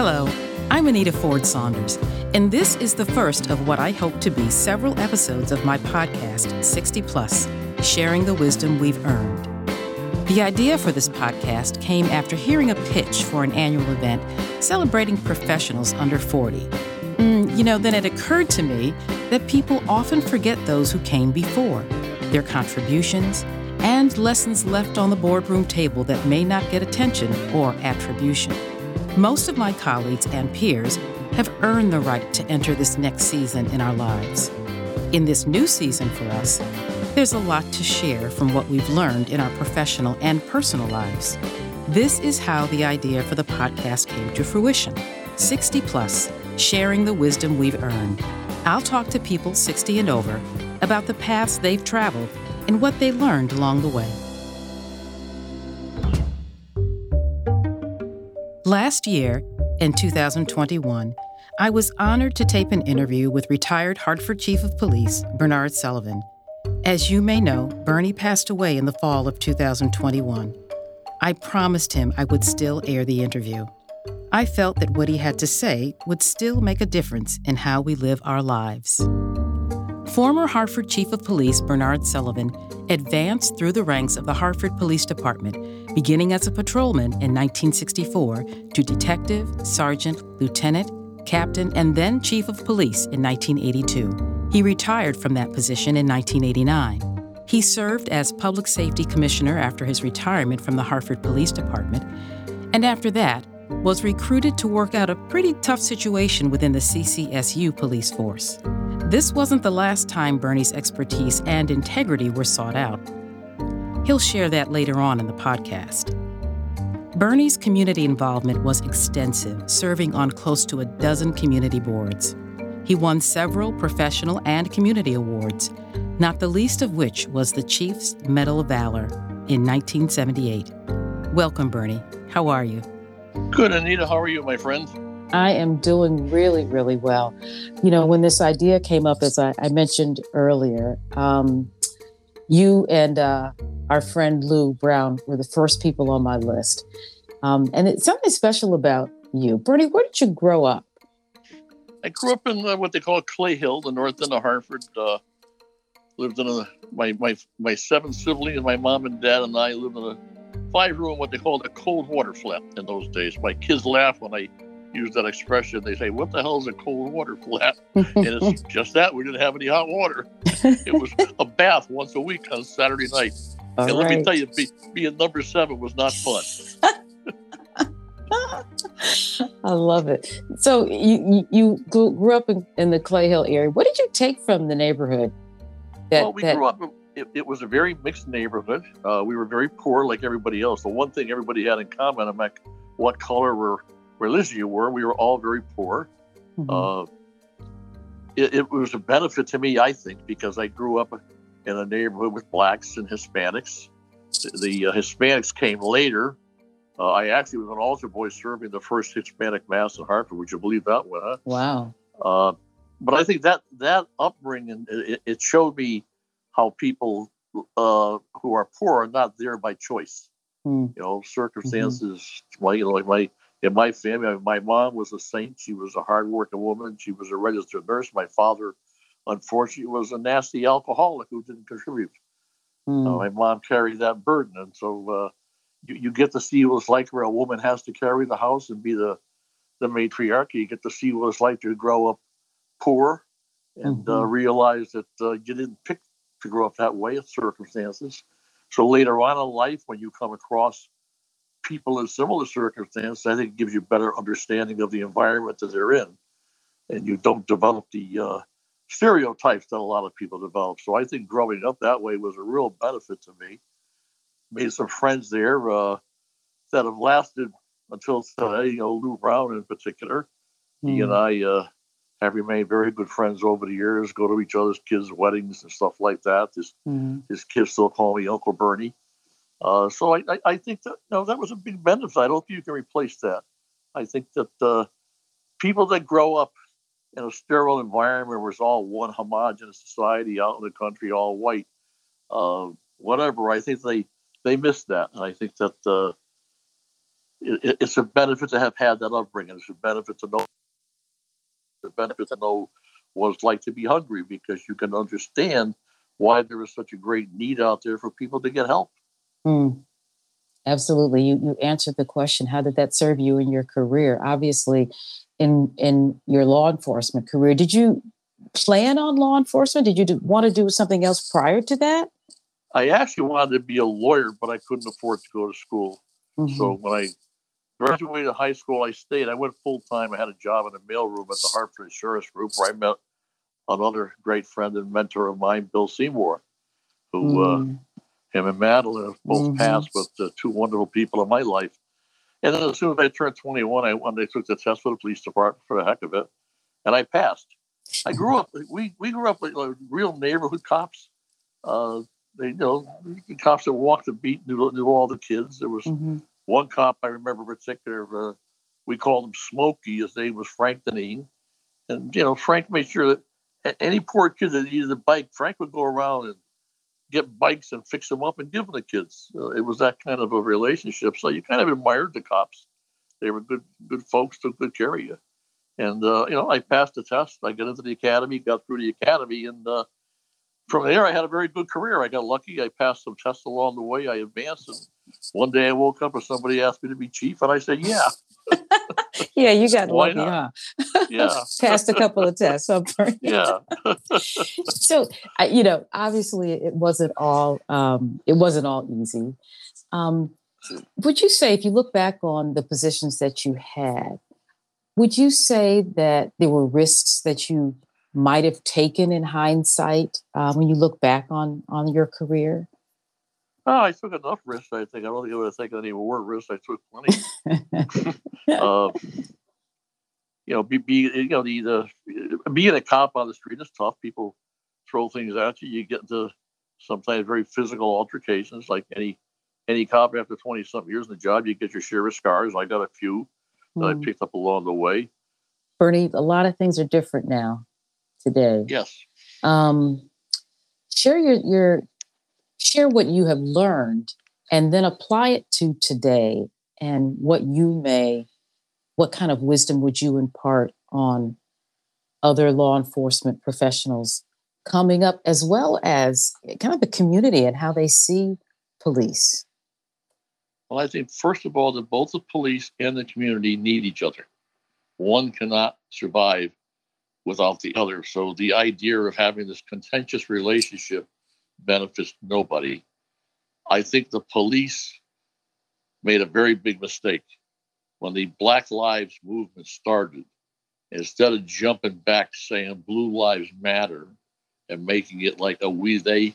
Hello, I'm Anita Ford Saunders, and this is the first of what I hope to be several episodes of my podcast, 60 Plus, sharing the wisdom we've earned. The idea for this podcast came after hearing a pitch for an annual event celebrating professionals under 40. Mm, you know, then it occurred to me that people often forget those who came before, their contributions, and lessons left on the boardroom table that may not get attention or attribution. Most of my colleagues and peers have earned the right to enter this next season in our lives. In this new season for us, there's a lot to share from what we've learned in our professional and personal lives. This is how the idea for the podcast came to fruition 60 plus, sharing the wisdom we've earned. I'll talk to people 60 and over about the paths they've traveled and what they learned along the way. Last year, in 2021, I was honored to tape an interview with retired Hartford Chief of Police Bernard Sullivan. As you may know, Bernie passed away in the fall of 2021. I promised him I would still air the interview. I felt that what he had to say would still make a difference in how we live our lives. Former Hartford Chief of Police Bernard Sullivan advanced through the ranks of the Hartford Police Department, beginning as a patrolman in 1964 to detective, sergeant, lieutenant, captain, and then chief of police in 1982. He retired from that position in 1989. He served as Public Safety Commissioner after his retirement from the Hartford Police Department, and after that, was recruited to work out a pretty tough situation within the CCSU police force. This wasn't the last time Bernie's expertise and integrity were sought out. He'll share that later on in the podcast. Bernie's community involvement was extensive, serving on close to a dozen community boards. He won several professional and community awards, not the least of which was the Chief's Medal of Valor in 1978. Welcome, Bernie. How are you? Good, Anita. How are you, my friend? I am doing really, really well. You know, when this idea came up, as I, I mentioned earlier, um, you and uh, our friend Lou Brown were the first people on my list. Um, and it's something special about you. Bernie, where did you grow up? I grew up in uh, what they call Clay Hill, the north end of Hartford. Uh, lived in a, my, my, my seven siblings, my mom and dad and I lived in a five room, what they called a cold water flat in those days. My kids laugh when I use that expression. They say, What the hell is a cold water flat? and it's just that. We didn't have any hot water. It was a bath once a week on Saturday night. All and right. let me tell you, be, being number seven was not fun. I love it. So you you grew up in, in, the Clay Hill area. What did you take from the neighborhood? That, well, we that... grew up it, it, was a very mixed neighborhood. Uh, we were very poor, like everybody else. The one thing everybody had in common, I'm like, what color or religion you were, we were all very poor. Mm-hmm. Uh, it, it, was a benefit to me, I think, because I grew up in a neighborhood with blacks and Hispanics. The, uh, Hispanics came later. Uh, I actually was an altar boy serving the first Hispanic mass in Hartford. Would you believe that one? Huh? Wow. Uh, but I think that that upbringing it, it showed me how people uh, who are poor are not there by choice. Mm. You know, circumstances. Mm-hmm. You know, like my in my family, my mom was a saint. She was a hardworking woman. She was a registered nurse. My father, unfortunately, was a nasty alcoholic who didn't contribute. Mm. Uh, my mom carried that burden, and so uh, you, you get to see what it's like where a woman has to carry the house and be the the matriarch. You get to see what it's like to grow up poor and uh, mm-hmm. uh, realize that uh, you didn't pick to grow up that way of circumstances. So later on in life, when you come across people in similar circumstances, I think it gives you better understanding of the environment that they're in, and you don't develop the uh, stereotypes that a lot of people develop. So I think growing up that way was a real benefit to me. Made some friends there uh, that have lasted until today. You know, Lou Brown in particular. Mm. He and hmm. I uh, have remained very good friends over the years, go to each other's kids' weddings and stuff like that. His, mm-hmm. his kids still call me Uncle Bernie. Uh, so I, I, I, think that know, that was a big benefit. I don't think you can replace that. I think that uh, people that grow up in a sterile environment where it's all one homogenous society out in the country, all white, uh, whatever, I think they they miss that. And I think that uh, it, it's a benefit to have had that upbringing. It's a benefit to know the benefit to know what it's like to be hungry because you can understand why there is such a great need out there for people to get help. Mm. Absolutely. You you answered the question. How did that serve you in your career? Obviously, in in your law enforcement career, did you plan on law enforcement? Did you do, want to do something else prior to that? I actually wanted to be a lawyer, but I couldn't afford to go to school. Mm-hmm. So when I graduated high school, I stayed. I went full time. I had a job in a mailroom at the Hartford Insurance Group, where I met another great friend and mentor of mine, Bill Seymour, who mm-hmm. uh, him and Madeline have both mm-hmm. passed, but uh, two wonderful people in my life. And then as soon as I turned 21, I went. They took the test for the police department for the heck of it, and I passed. I grew up. We we grew up like, like real neighborhood cops. Uh, they you know the cops that walked the beat knew, knew all the kids. There was mm-hmm. one cop I remember in particular. Uh, we called him Smokey. His name was Frank Deneen, and you know Frank made sure that any poor kid that needed a bike, Frank would go around and get bikes and fix them up and give them to kids. Uh, it was that kind of a relationship. So you kind of admired the cops. They were good, good folks, took good care of you. And uh, you know, I passed the test. I got into the academy, got through the academy, and uh, from there, I had a very good career. I got lucky. I passed some tests along the way. I advanced, and one day I woke up and somebody asked me to be chief, and I said, "Yeah." yeah, you got lucky, huh? Yeah, passed a couple of tests. yeah. so, you know, obviously, it wasn't all um, it wasn't all easy. Um, would you say, if you look back on the positions that you had, would you say that there were risks that you might have taken in hindsight uh, when you look back on on your career? Oh, I took enough risks. I think I don't think I would have taken any more risks. I took plenty. uh, you know, be, be you know the, the being a cop on the street is tough. People throw things at you. You get into sometimes very physical altercations, like any any cop after twenty something years in the job. You get your share of scars. I got a few that I hmm. picked up along the way. Bernie, a lot of things are different now today. Yes. Um, share your your share what you have learned and then apply it to today and what you may what kind of wisdom would you impart on other law enforcement professionals coming up as well as kind of the community and how they see police well, I think, first of all, that both the police and the community need each other. One cannot survive without the other. So the idea of having this contentious relationship benefits nobody. I think the police made a very big mistake when the Black Lives movement started. Instead of jumping back saying Blue Lives Matter and making it like a we they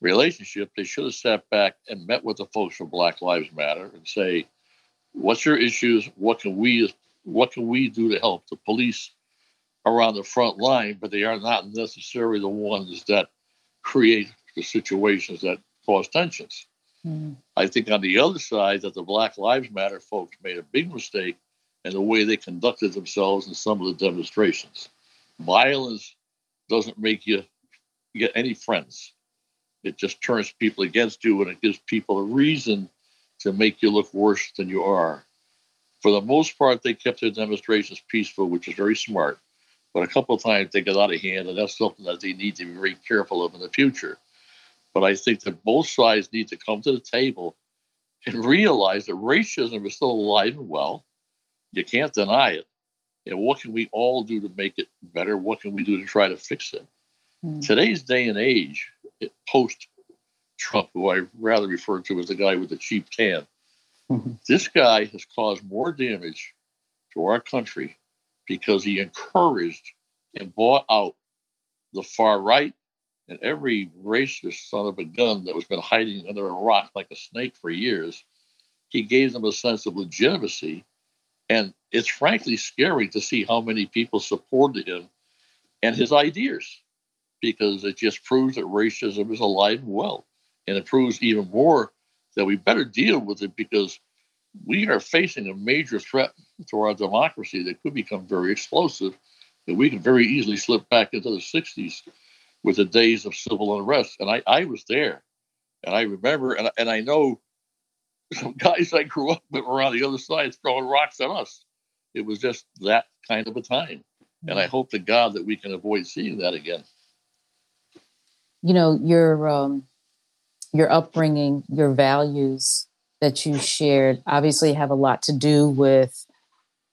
relationship, they should have sat back and met with the folks from Black Lives Matter and say, "What's your issues? What can we what can we do to help?" The police are on the front line, but they are not necessarily the ones that create the situations that cause tensions. Mm. I think on the other side that the Black Lives Matter folks made a big mistake in the way they conducted themselves in some of the demonstrations. Violence doesn't make you get any friends it just turns people against you and it gives people a reason to make you look worse than you are. For the most part, they kept their demonstrations peaceful, which is very smart. But a couple of times they got out of hand, and that's something that they need to be very careful of in the future. But I think that both sides need to come to the table and realize that racism is still alive and well. You can't deny it. And what can we all do to make it better? What can we do to try to fix it? Mm. Today's day and age, post Trump, who I rather refer to as the guy with the cheap tan. Mm-hmm. This guy has caused more damage to our country because he encouraged and bought out the far right and every racist son of a gun that was been hiding under a rock like a snake for years. He gave them a sense of legitimacy. And it's frankly scary to see how many people supported him and his ideas because it just proves that racism is alive and well. And it proves even more that we better deal with it because we are facing a major threat to our democracy that could become very explosive. that we could very easily slip back into the 60s with the days of civil unrest. And I, I was there. And I remember, and, and I know some guys I grew up with were on the other side throwing rocks at us. It was just that kind of a time. And I hope to God that we can avoid seeing that again. You know, your um, your upbringing, your values that you shared obviously have a lot to do with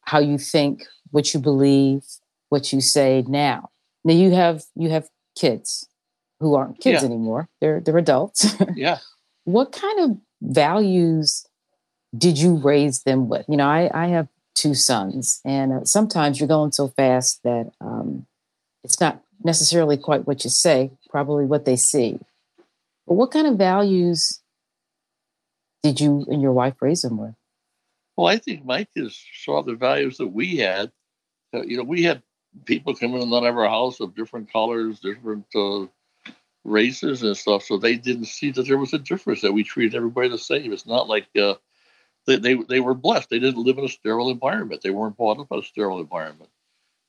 how you think, what you believe, what you say now. Now you have you have kids who aren't kids yeah. anymore. They're they're adults. yeah. What kind of values did you raise them with? You know, I I have two sons, and uh, sometimes you're going so fast that um, it's not necessarily quite what you say, probably what they see. But what kind of values did you and your wife raise them with? Well, I think Mike kids saw the values that we had. Uh, you know, we had people coming in on our house of different colors, different uh, races and stuff, so they didn't see that there was a difference. That we treated everybody the same. It's not like uh, they, they they were blessed. They didn't live in a sterile environment. They weren't brought up in a sterile environment.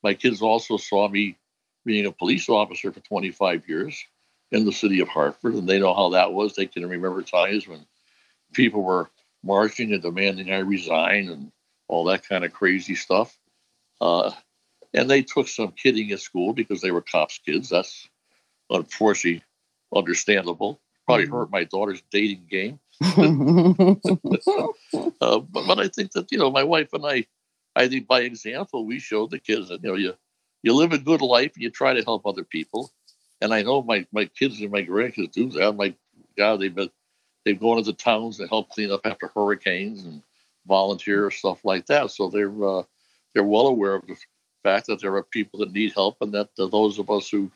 My kids also saw me being a police officer for 25 years in the city of Hartford, and they know how that was. They can remember times when people were marching and demanding I resign and all that kind of crazy stuff. Uh, and they took some kidding at school because they were cops' kids. That's unfortunately understandable. Probably mm-hmm. hurt my daughter's dating game. uh, but, but I think that you know my wife and I, I think by example we showed the kids that you know you you live a good life and you try to help other people. And I know my my kids and my grandkids do that. My God, they've been they've gone into the towns to help clean up after hurricanes and volunteer stuff like that. So they're uh, they're well aware of the fact that there are people that need help, and that uh, those of us who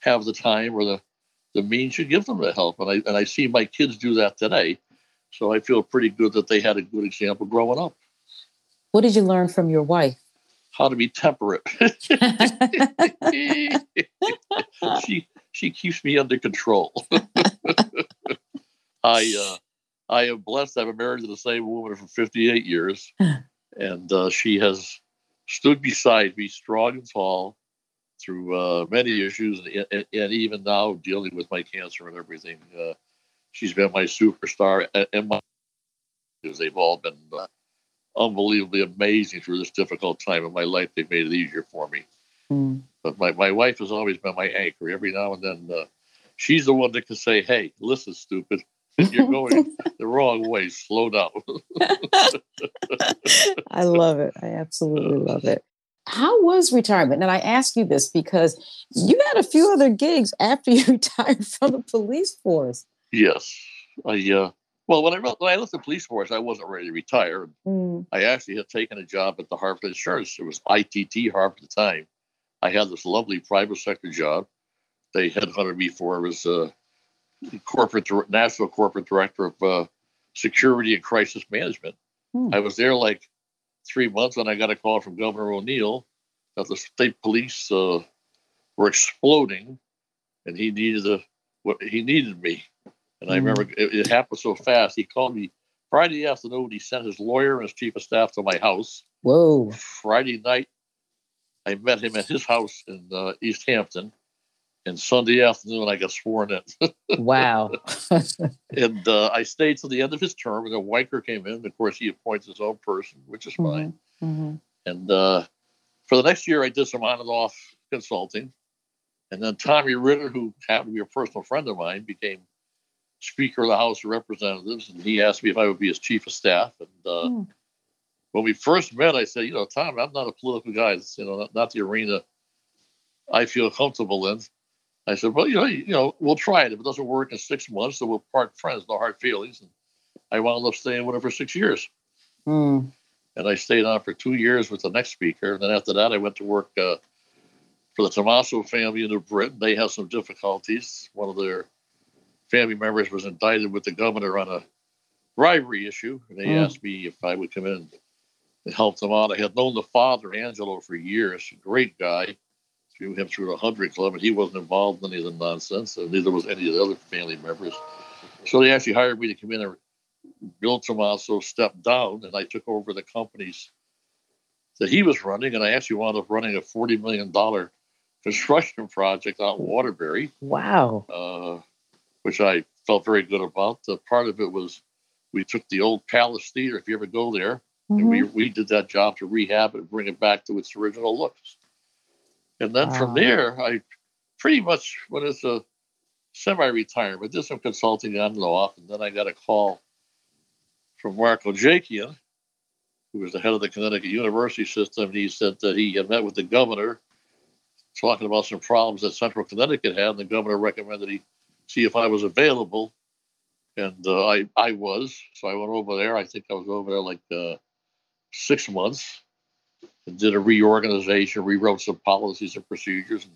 have the time or the the means should give them the help. And I and I see my kids do that today, so I feel pretty good that they had a good example growing up. What did you learn from your wife? How to be temperate. she she keeps me under control. I uh, I am blessed. I've been married to the same woman for 58 years, and uh, she has stood beside me, strong and tall, through uh, many issues, and, and, and, even now dealing with my cancer and everything. Uh, she's been my superstar, and, my because they've all been uh, unbelievably amazing through this difficult time in my life. They've made it easier for me. Mm. But my, my wife has always been my anchor. Every now and then, uh, she's the one that can say, "Hey, listen, stupid." You're going the wrong way. Slow down. I love it. I absolutely love it. How was retirement? And I ask you this because you had a few other gigs after you retired from the police force. Yes. I uh well when I when I left the police force, I wasn't ready to retire. Mm. I actually had taken a job at the Hartford Insurance. It was ITT Hartford at the time. I had this lovely private sector job. They headhunted me for it was uh, corporate national corporate director of uh, security and crisis management. Hmm. I was there like three months, and I got a call from Governor O'Neill that the state police uh, were exploding, and he needed a what he needed me. And I hmm. remember it, it, happened so fast. He called me Friday afternoon. He sent his lawyer and his chief of staff to my house. Whoa! Friday night, I met him at his house in uh, East Hampton and Sunday afternoon I got sworn in. wow. and uh, I stayed till the end of his term, and then Weicker came in. Of course, he appoints his own person, which is mm-hmm. fine. Mm-hmm. And uh, for the next year, I did some on and off consulting. And then Tommy Ritter, who happened to be a personal friend of mine, became Speaker of the House of Representatives, and he asked me if I would be his chief of staff. And uh, mm. when we first met, I said, you know, Tom, I'm not a political guy. It's, you know, not, not the arena I feel comfortable in. I said, well, you know, you know, we'll try it. If it doesn't work in six months, then we'll part friends, no hard feelings. And I wound up staying with him for six years. Mm. And I stayed on for two years with the next speaker. And then after that, I went to work uh, for the Tomasso family in New Britain. They had some difficulties. One of their family members was indicted with the governor on a bribery issue. And they mm. asked me if I would come in and help them out. I had known the father, Angelo, for years. Great guy threw him through the hundred club, and he wasn't involved in any of the nonsense, and neither was any of the other family members. So they actually hired me to come in and Bill Tomasso stepped down, and I took over the companies that he was running, and I actually wound up running a forty million dollar construction project out in Waterbury. Wow! Uh, which I felt very good about. The part of it was we took the old Palace Theater, if you ever go there, mm-hmm. and we, mm-hmm. we did that job to rehab it and bring it back to its original looks. And then wow. from there, I pretty much it's a semi-retirement, did some consulting on and off, and then I got a call from Mark Ojakian, who was the head of the Connecticut University system. And he said that he had met with the governor talking about some problems that Central Connecticut had, and the governor recommended he see if I was available. And uh, I, I was. So I went over there. I think I was over there like uh, six months did a reorganization, rewrote some policies and procedures, and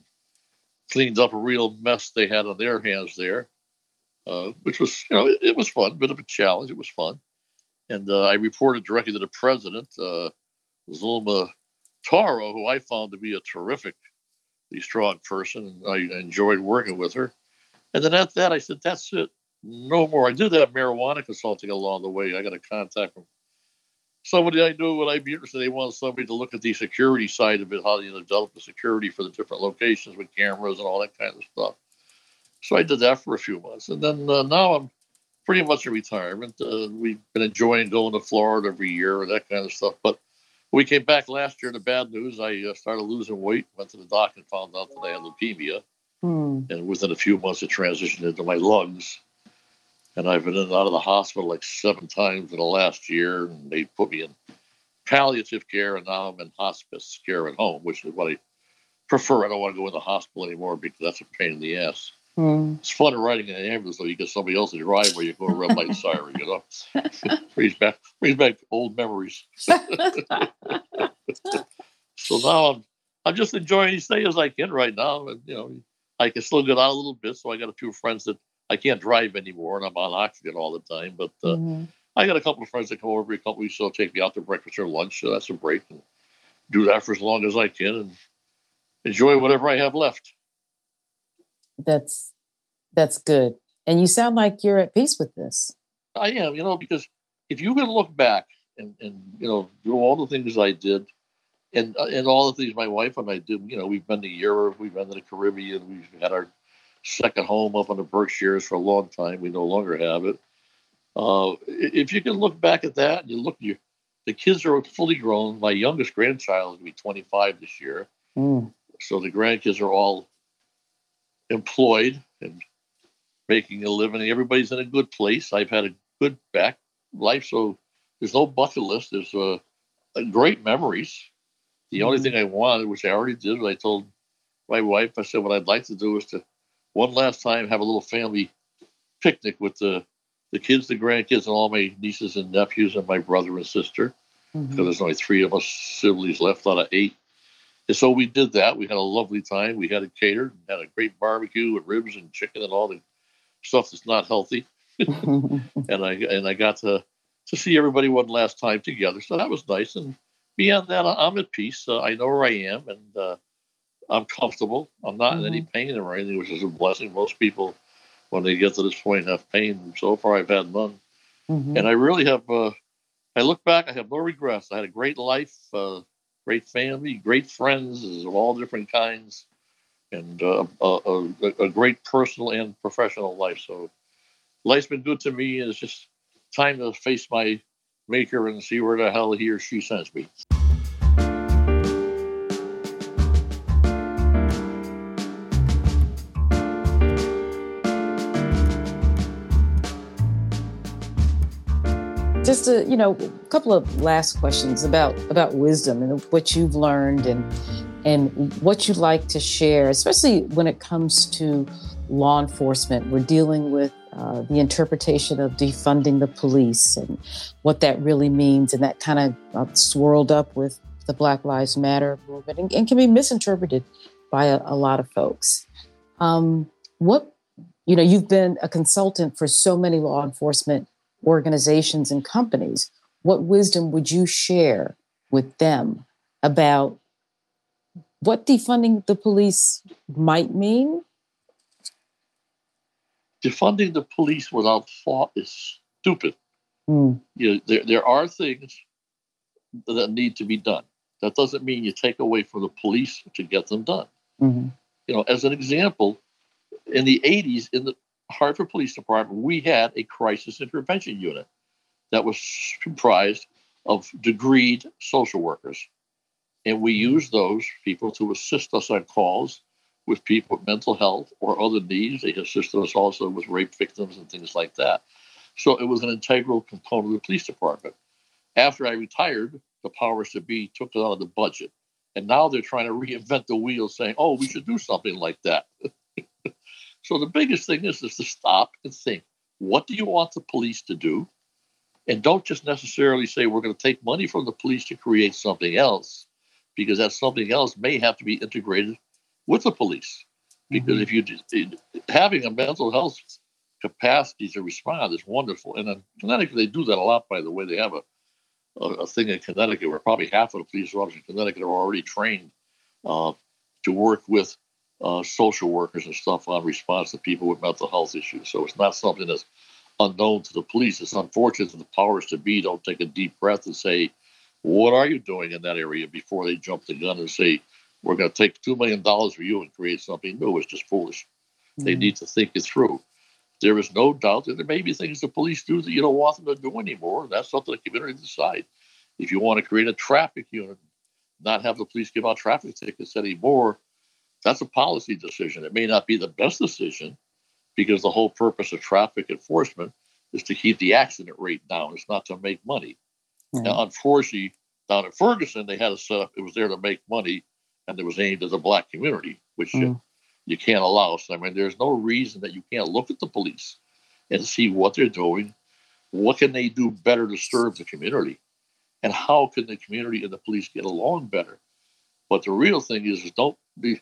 cleaned up a real mess they had on their hands there, uh, which was, you know, it, it, was fun, a bit of a challenge. It was fun. And uh, I reported directly to the president, uh, Zulma Toro, who I found to be a terrific, strong person. And I enjoyed working with her. And then at that, I said, that's it. No more. I did that marijuana consulting along the way. I got a contact from somebody I knew when I'd be interested. They wanted somebody to look at the security side of it, how you develop the security for the different locations with cameras and all that kind of stuff. So I did that for a few months. And then uh, now I'm pretty much in retirement. Uh, we've been enjoying going to Florida every year and that kind of stuff. But we came back last year, the bad news, I uh, started losing weight, went to the doc and found out that I had leukemia. Mm. And within a few months, it transitioned into my lungs. And I've been in and out of the hospital like seven times in the last year. And they put me in palliative care, and now I'm in hospice care at home, which is what I prefer. I don't want to go in the hospital anymore because that's a pain in the ass. Mm. It's fun riding in an ambulance though. You get somebody else to drive where you go a red light siren, you know. brings back brings back old memories. so now I'm I'm just enjoying these things as I can right now, and you know I can still get out a little bit. So I got a few friends that I can't drive anymore, and I'm on oxygen all the time. But uh, mm-hmm. I got a couple of friends that come over every couple weeks, so take me out to breakfast or lunch. So that's a break, and do that for as long as I can, and enjoy whatever I have left. That's that's good, and you sound like you're at peace with this. I am, you know, because if you can look back and and you know do all the things I did and uh, and all the things my wife and I did, you know, we've been to Europe, we've been to the Caribbean, we've had our second home up in the Berkshires for a long time. We no longer have it. Uh, if you can look back at that, and you look, you the kids are fully grown. My youngest grandchild will be 25 this year, mm. so the grandkids are all employed and making a living. Everybody's in a good place. I've had a good back life, so there's no bucket list. There's uh, great memories the only mm-hmm. thing I wanted, which I already did, I told my wife, I said, what I'd like to do is to one last time have a little family picnic with the the kids, the grandkids, and all my nieces and nephews, and my brother and sister. Because mm-hmm. there's only three of us siblings left out of eight. And so we did that. We had a lovely time. We had it catered, had a great barbecue with ribs and chicken and all the stuff that's not healthy. and I and I got to to see everybody one last time together. So that was nice. And beyond that, I'm at peace. Uh, I know where I am, and uh, I'm comfortable. I'm not mm-hmm. in any mm-hmm. pain or anything, which is a blessing. Most people, when they get to this point, have pain. So far, I've had none, mm-hmm. and I really have. Uh, I look back, I have no regrets. I had a great life, uh, great family, great friends of all different kinds, and uh, a, a, a great personal and professional life. So, life's been good to me, and it's just time to face my maker and see where the hell he or she sends me. Just a you know a couple of last questions about about wisdom and what you've learned and and what you'd like to share especially when it comes to law enforcement we're dealing with uh, the interpretation of defunding the police and what that really means, and that kind of uh, swirled up with the Black Lives Matter movement and, and can be misinterpreted by a, a lot of folks. Um, what, you know, you've been a consultant for so many law enforcement organizations and companies. What wisdom would you share with them about what defunding the police might mean defunding the police without thought is stupid. Mm. You know, there, there are things that need to be done. That doesn't mean you take away from the police to get them done. Mm-hmm. You know, as an example, in the 80s, in the Hartford Police Department, we had a crisis intervention unit. that was comprised of degreed social workers. And we mm-hmm. used those people to assist us on calls with people with mental health or other needs. They assisted us also with rape victims and things like that. So it was an integral component of the police department. After I retired, the powers to be took it out of the budget. And now they're trying to reinvent the wheel, saying, oh, we should do something like that. so the biggest thing is, is to stop and think what do you want the police to do? And don't just necessarily say we're going to take money from the police to create something else, because that something else may have to be integrated with the police. Because mm-hmm. if you having a mental health capacity to respond is wonderful, and in Connecticut they do that a lot. By the way, they have a a, a thing in Connecticut where probably half of the police officers in Connecticut are already trained uh, to work with uh, social workers and stuff on response to people with mental health issues. So it's not something that's unknown to the police. It's unfortunate that the powers to be don't take a deep breath and say, what are you doing in that area before they jump the gun and say, we're going to take $2 million for you and create something new. It's just foolish. Mm-hmm. They need to think it through. There is no doubt that there may be things the police do that you don't want them to do anymore. That's to the community decide. If you want to create a traffic unit, not have the police give out traffic tickets anymore, that's a policy decision. It may not be the best decision because the whole purpose of traffic enforcement is to keep the accident rate down. It's not to make money. Mm-hmm. Now, unfortunately, down in Ferguson, they had a setup. It was there to make money, and it was aimed at the black community, which mm-hmm. you, you can't allow. So, I mean, there's no reason that you can't look at the police and see what they're doing. What can they do better to serve the community? And how can the community and the police get along better? But the real thing is, is don't be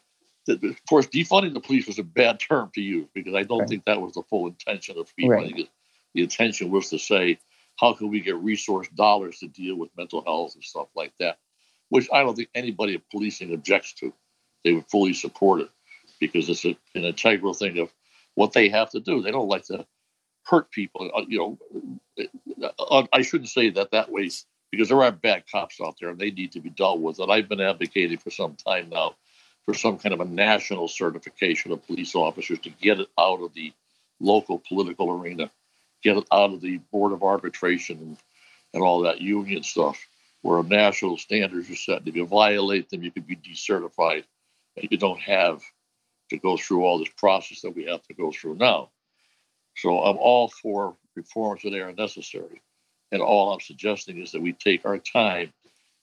of course, defunding the police was a bad term to use because I don't right. think that was the full intention of defunding right. The intention was to say, how can we get resource dollars to deal with mental health and stuff like that, which I don't think anybody in policing objects to. They would fully support it because it's a, an integral thing of what they have to do. They don't like to hurt people. Uh, you know, uh, I shouldn't say that that way because there are bad cops out there and they need to be dealt with. And I've been advocating for some time now for some kind of a national certification of police officers to get it out of the local political arena, get it out of the board of arbitration and, and all that union stuff, where national standards are set. If you violate them, you could be decertified, and you don't have to go through all this process that we have to go through now. So I'm all for reforms that are necessary. And all I'm suggesting is that we take our time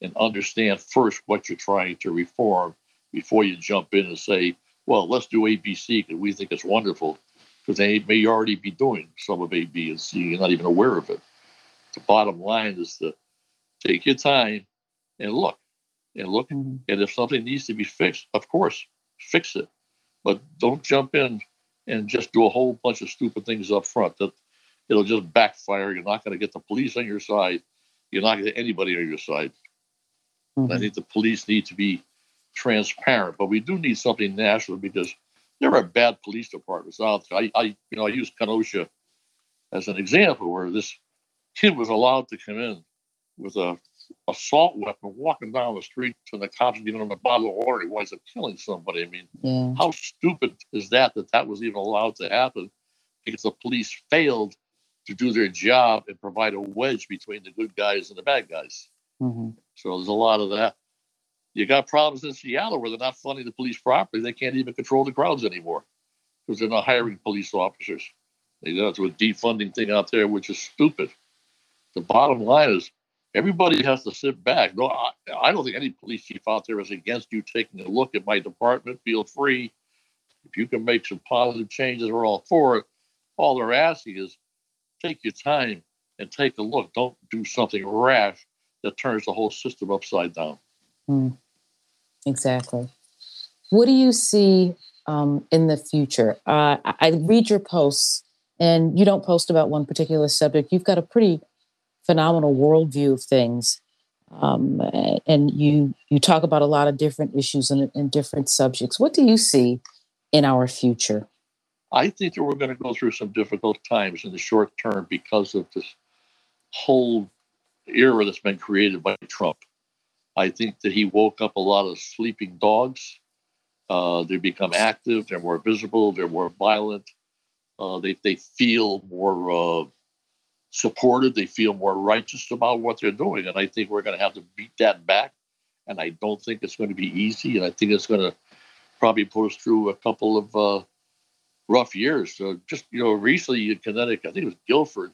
and understand first what you're trying to reform before you jump in and say, well, let's do ABC because we think it's wonderful, because they may already be doing some of A, B, and C. You're not even aware of it. The bottom line is to take your time and look and look. Mm-hmm. And if something needs to be fixed, of course, fix it. But don't jump in and just do a whole bunch of stupid things up front. That it'll just backfire. You're not going to get the police on your side. You're not going to get anybody on your side. Mm-hmm. I think the police need to be transparent. But we do need something national because there are bad police departments out there. I, I you know, I use Kenosha as an example where this kid was allowed to come in with a assault weapon walking down the street to the cops giving him a bottle of water. He winds up killing somebody. I mean, yeah. how stupid is that that that was even allowed to happen because the police failed to do their job and provide a wedge between the good guys and the bad guys. Mm-hmm. So there's a lot of that. You got problems in Seattle where they're not funding the police properly. They can't even control the crowds anymore because they're not hiring police officers. They a defunding thing out there, which is stupid. The bottom line is everybody has to sit back. No, I, I don't think any police chief out there is against you taking a look at my department. Feel free. If you can make some positive changes, we're all for it. All they're asking is take your time and take a look. Don't do something rash that turns the whole system upside down. Mm. Exactly. What do you see um, in the future? Uh, I read your posts, and you don't post about one particular subject. You've got a pretty phenomenal worldview of things, um, and you you talk about a lot of different issues and, and different subjects. What do you see in our future? I think that we're going to go through some difficult times in the short term because of this whole era that's been created by Trump. I think that he woke up a lot of sleeping dogs. Uh, they become active. They're more visible. They're more violent. Uh, they they feel more uh, supported. They feel more righteous about what they're doing. And I think we're going to have to beat that back. And I don't think it's going to be easy. And I think it's going to probably put us through a couple of uh, rough years. So just, you know, recently in Connecticut, I think it was Guilford,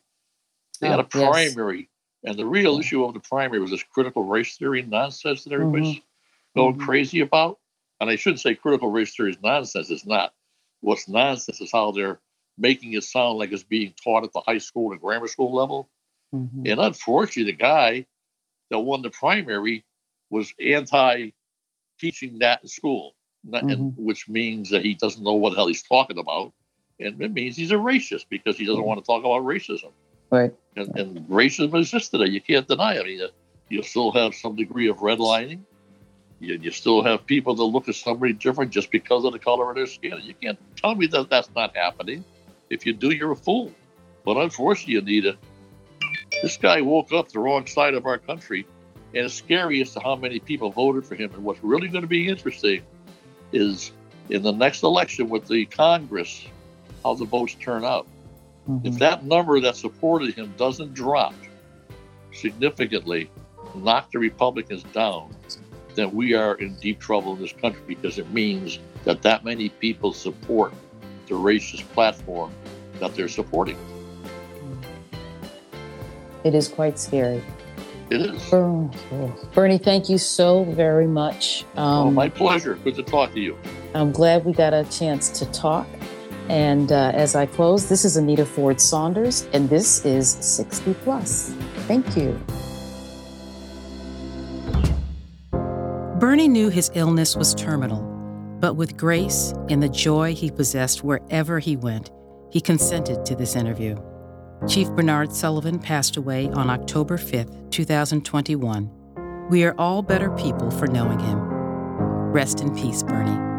they oh, had a primary. Yes. And the real issue of the primary was this critical race theory nonsense that everybody's mm-hmm. going mm-hmm. crazy about. And I shouldn't say critical race theory is nonsense. It's not. What's nonsense is how they're making it sound like it's being taught at the high school and grammar school level. Mm-hmm. And unfortunately, the guy that won the primary was anti teaching that in school, mm-hmm. and, which means that he doesn't know what the hell he's talking about. And it means he's a racist because he doesn't mm-hmm. want to talk about racism. Right. And, and racism exists today. You can't deny it. Mean, you still have some degree of redlining. You, you still have people that look at somebody different just because of the color of their skin. You can't tell me that that's not happening. If you do, you're a fool. But unfortunately, Anita, this guy woke up the wrong side of our country, and it's scary as to how many people voted for him. And what's really going to be interesting is in the next election with the Congress, how the votes turn out. Mm-hmm. If that number that supported him doesn't drop significantly, knock the Republicans down, then we are in deep trouble in this country because it means that that many people support the racist platform that they're supporting. It is quite scary. It is. Bernie, thank you so very much. Um, oh, my pleasure. Good to talk to you. I'm glad we got a chance to talk. And uh, as I close, this is Anita Ford Saunders, and this is 60 Plus. Thank you. Bernie knew his illness was terminal, but with grace and the joy he possessed wherever he went, he consented to this interview. Chief Bernard Sullivan passed away on October 5, 2021. We are all better people for knowing him. Rest in peace, Bernie.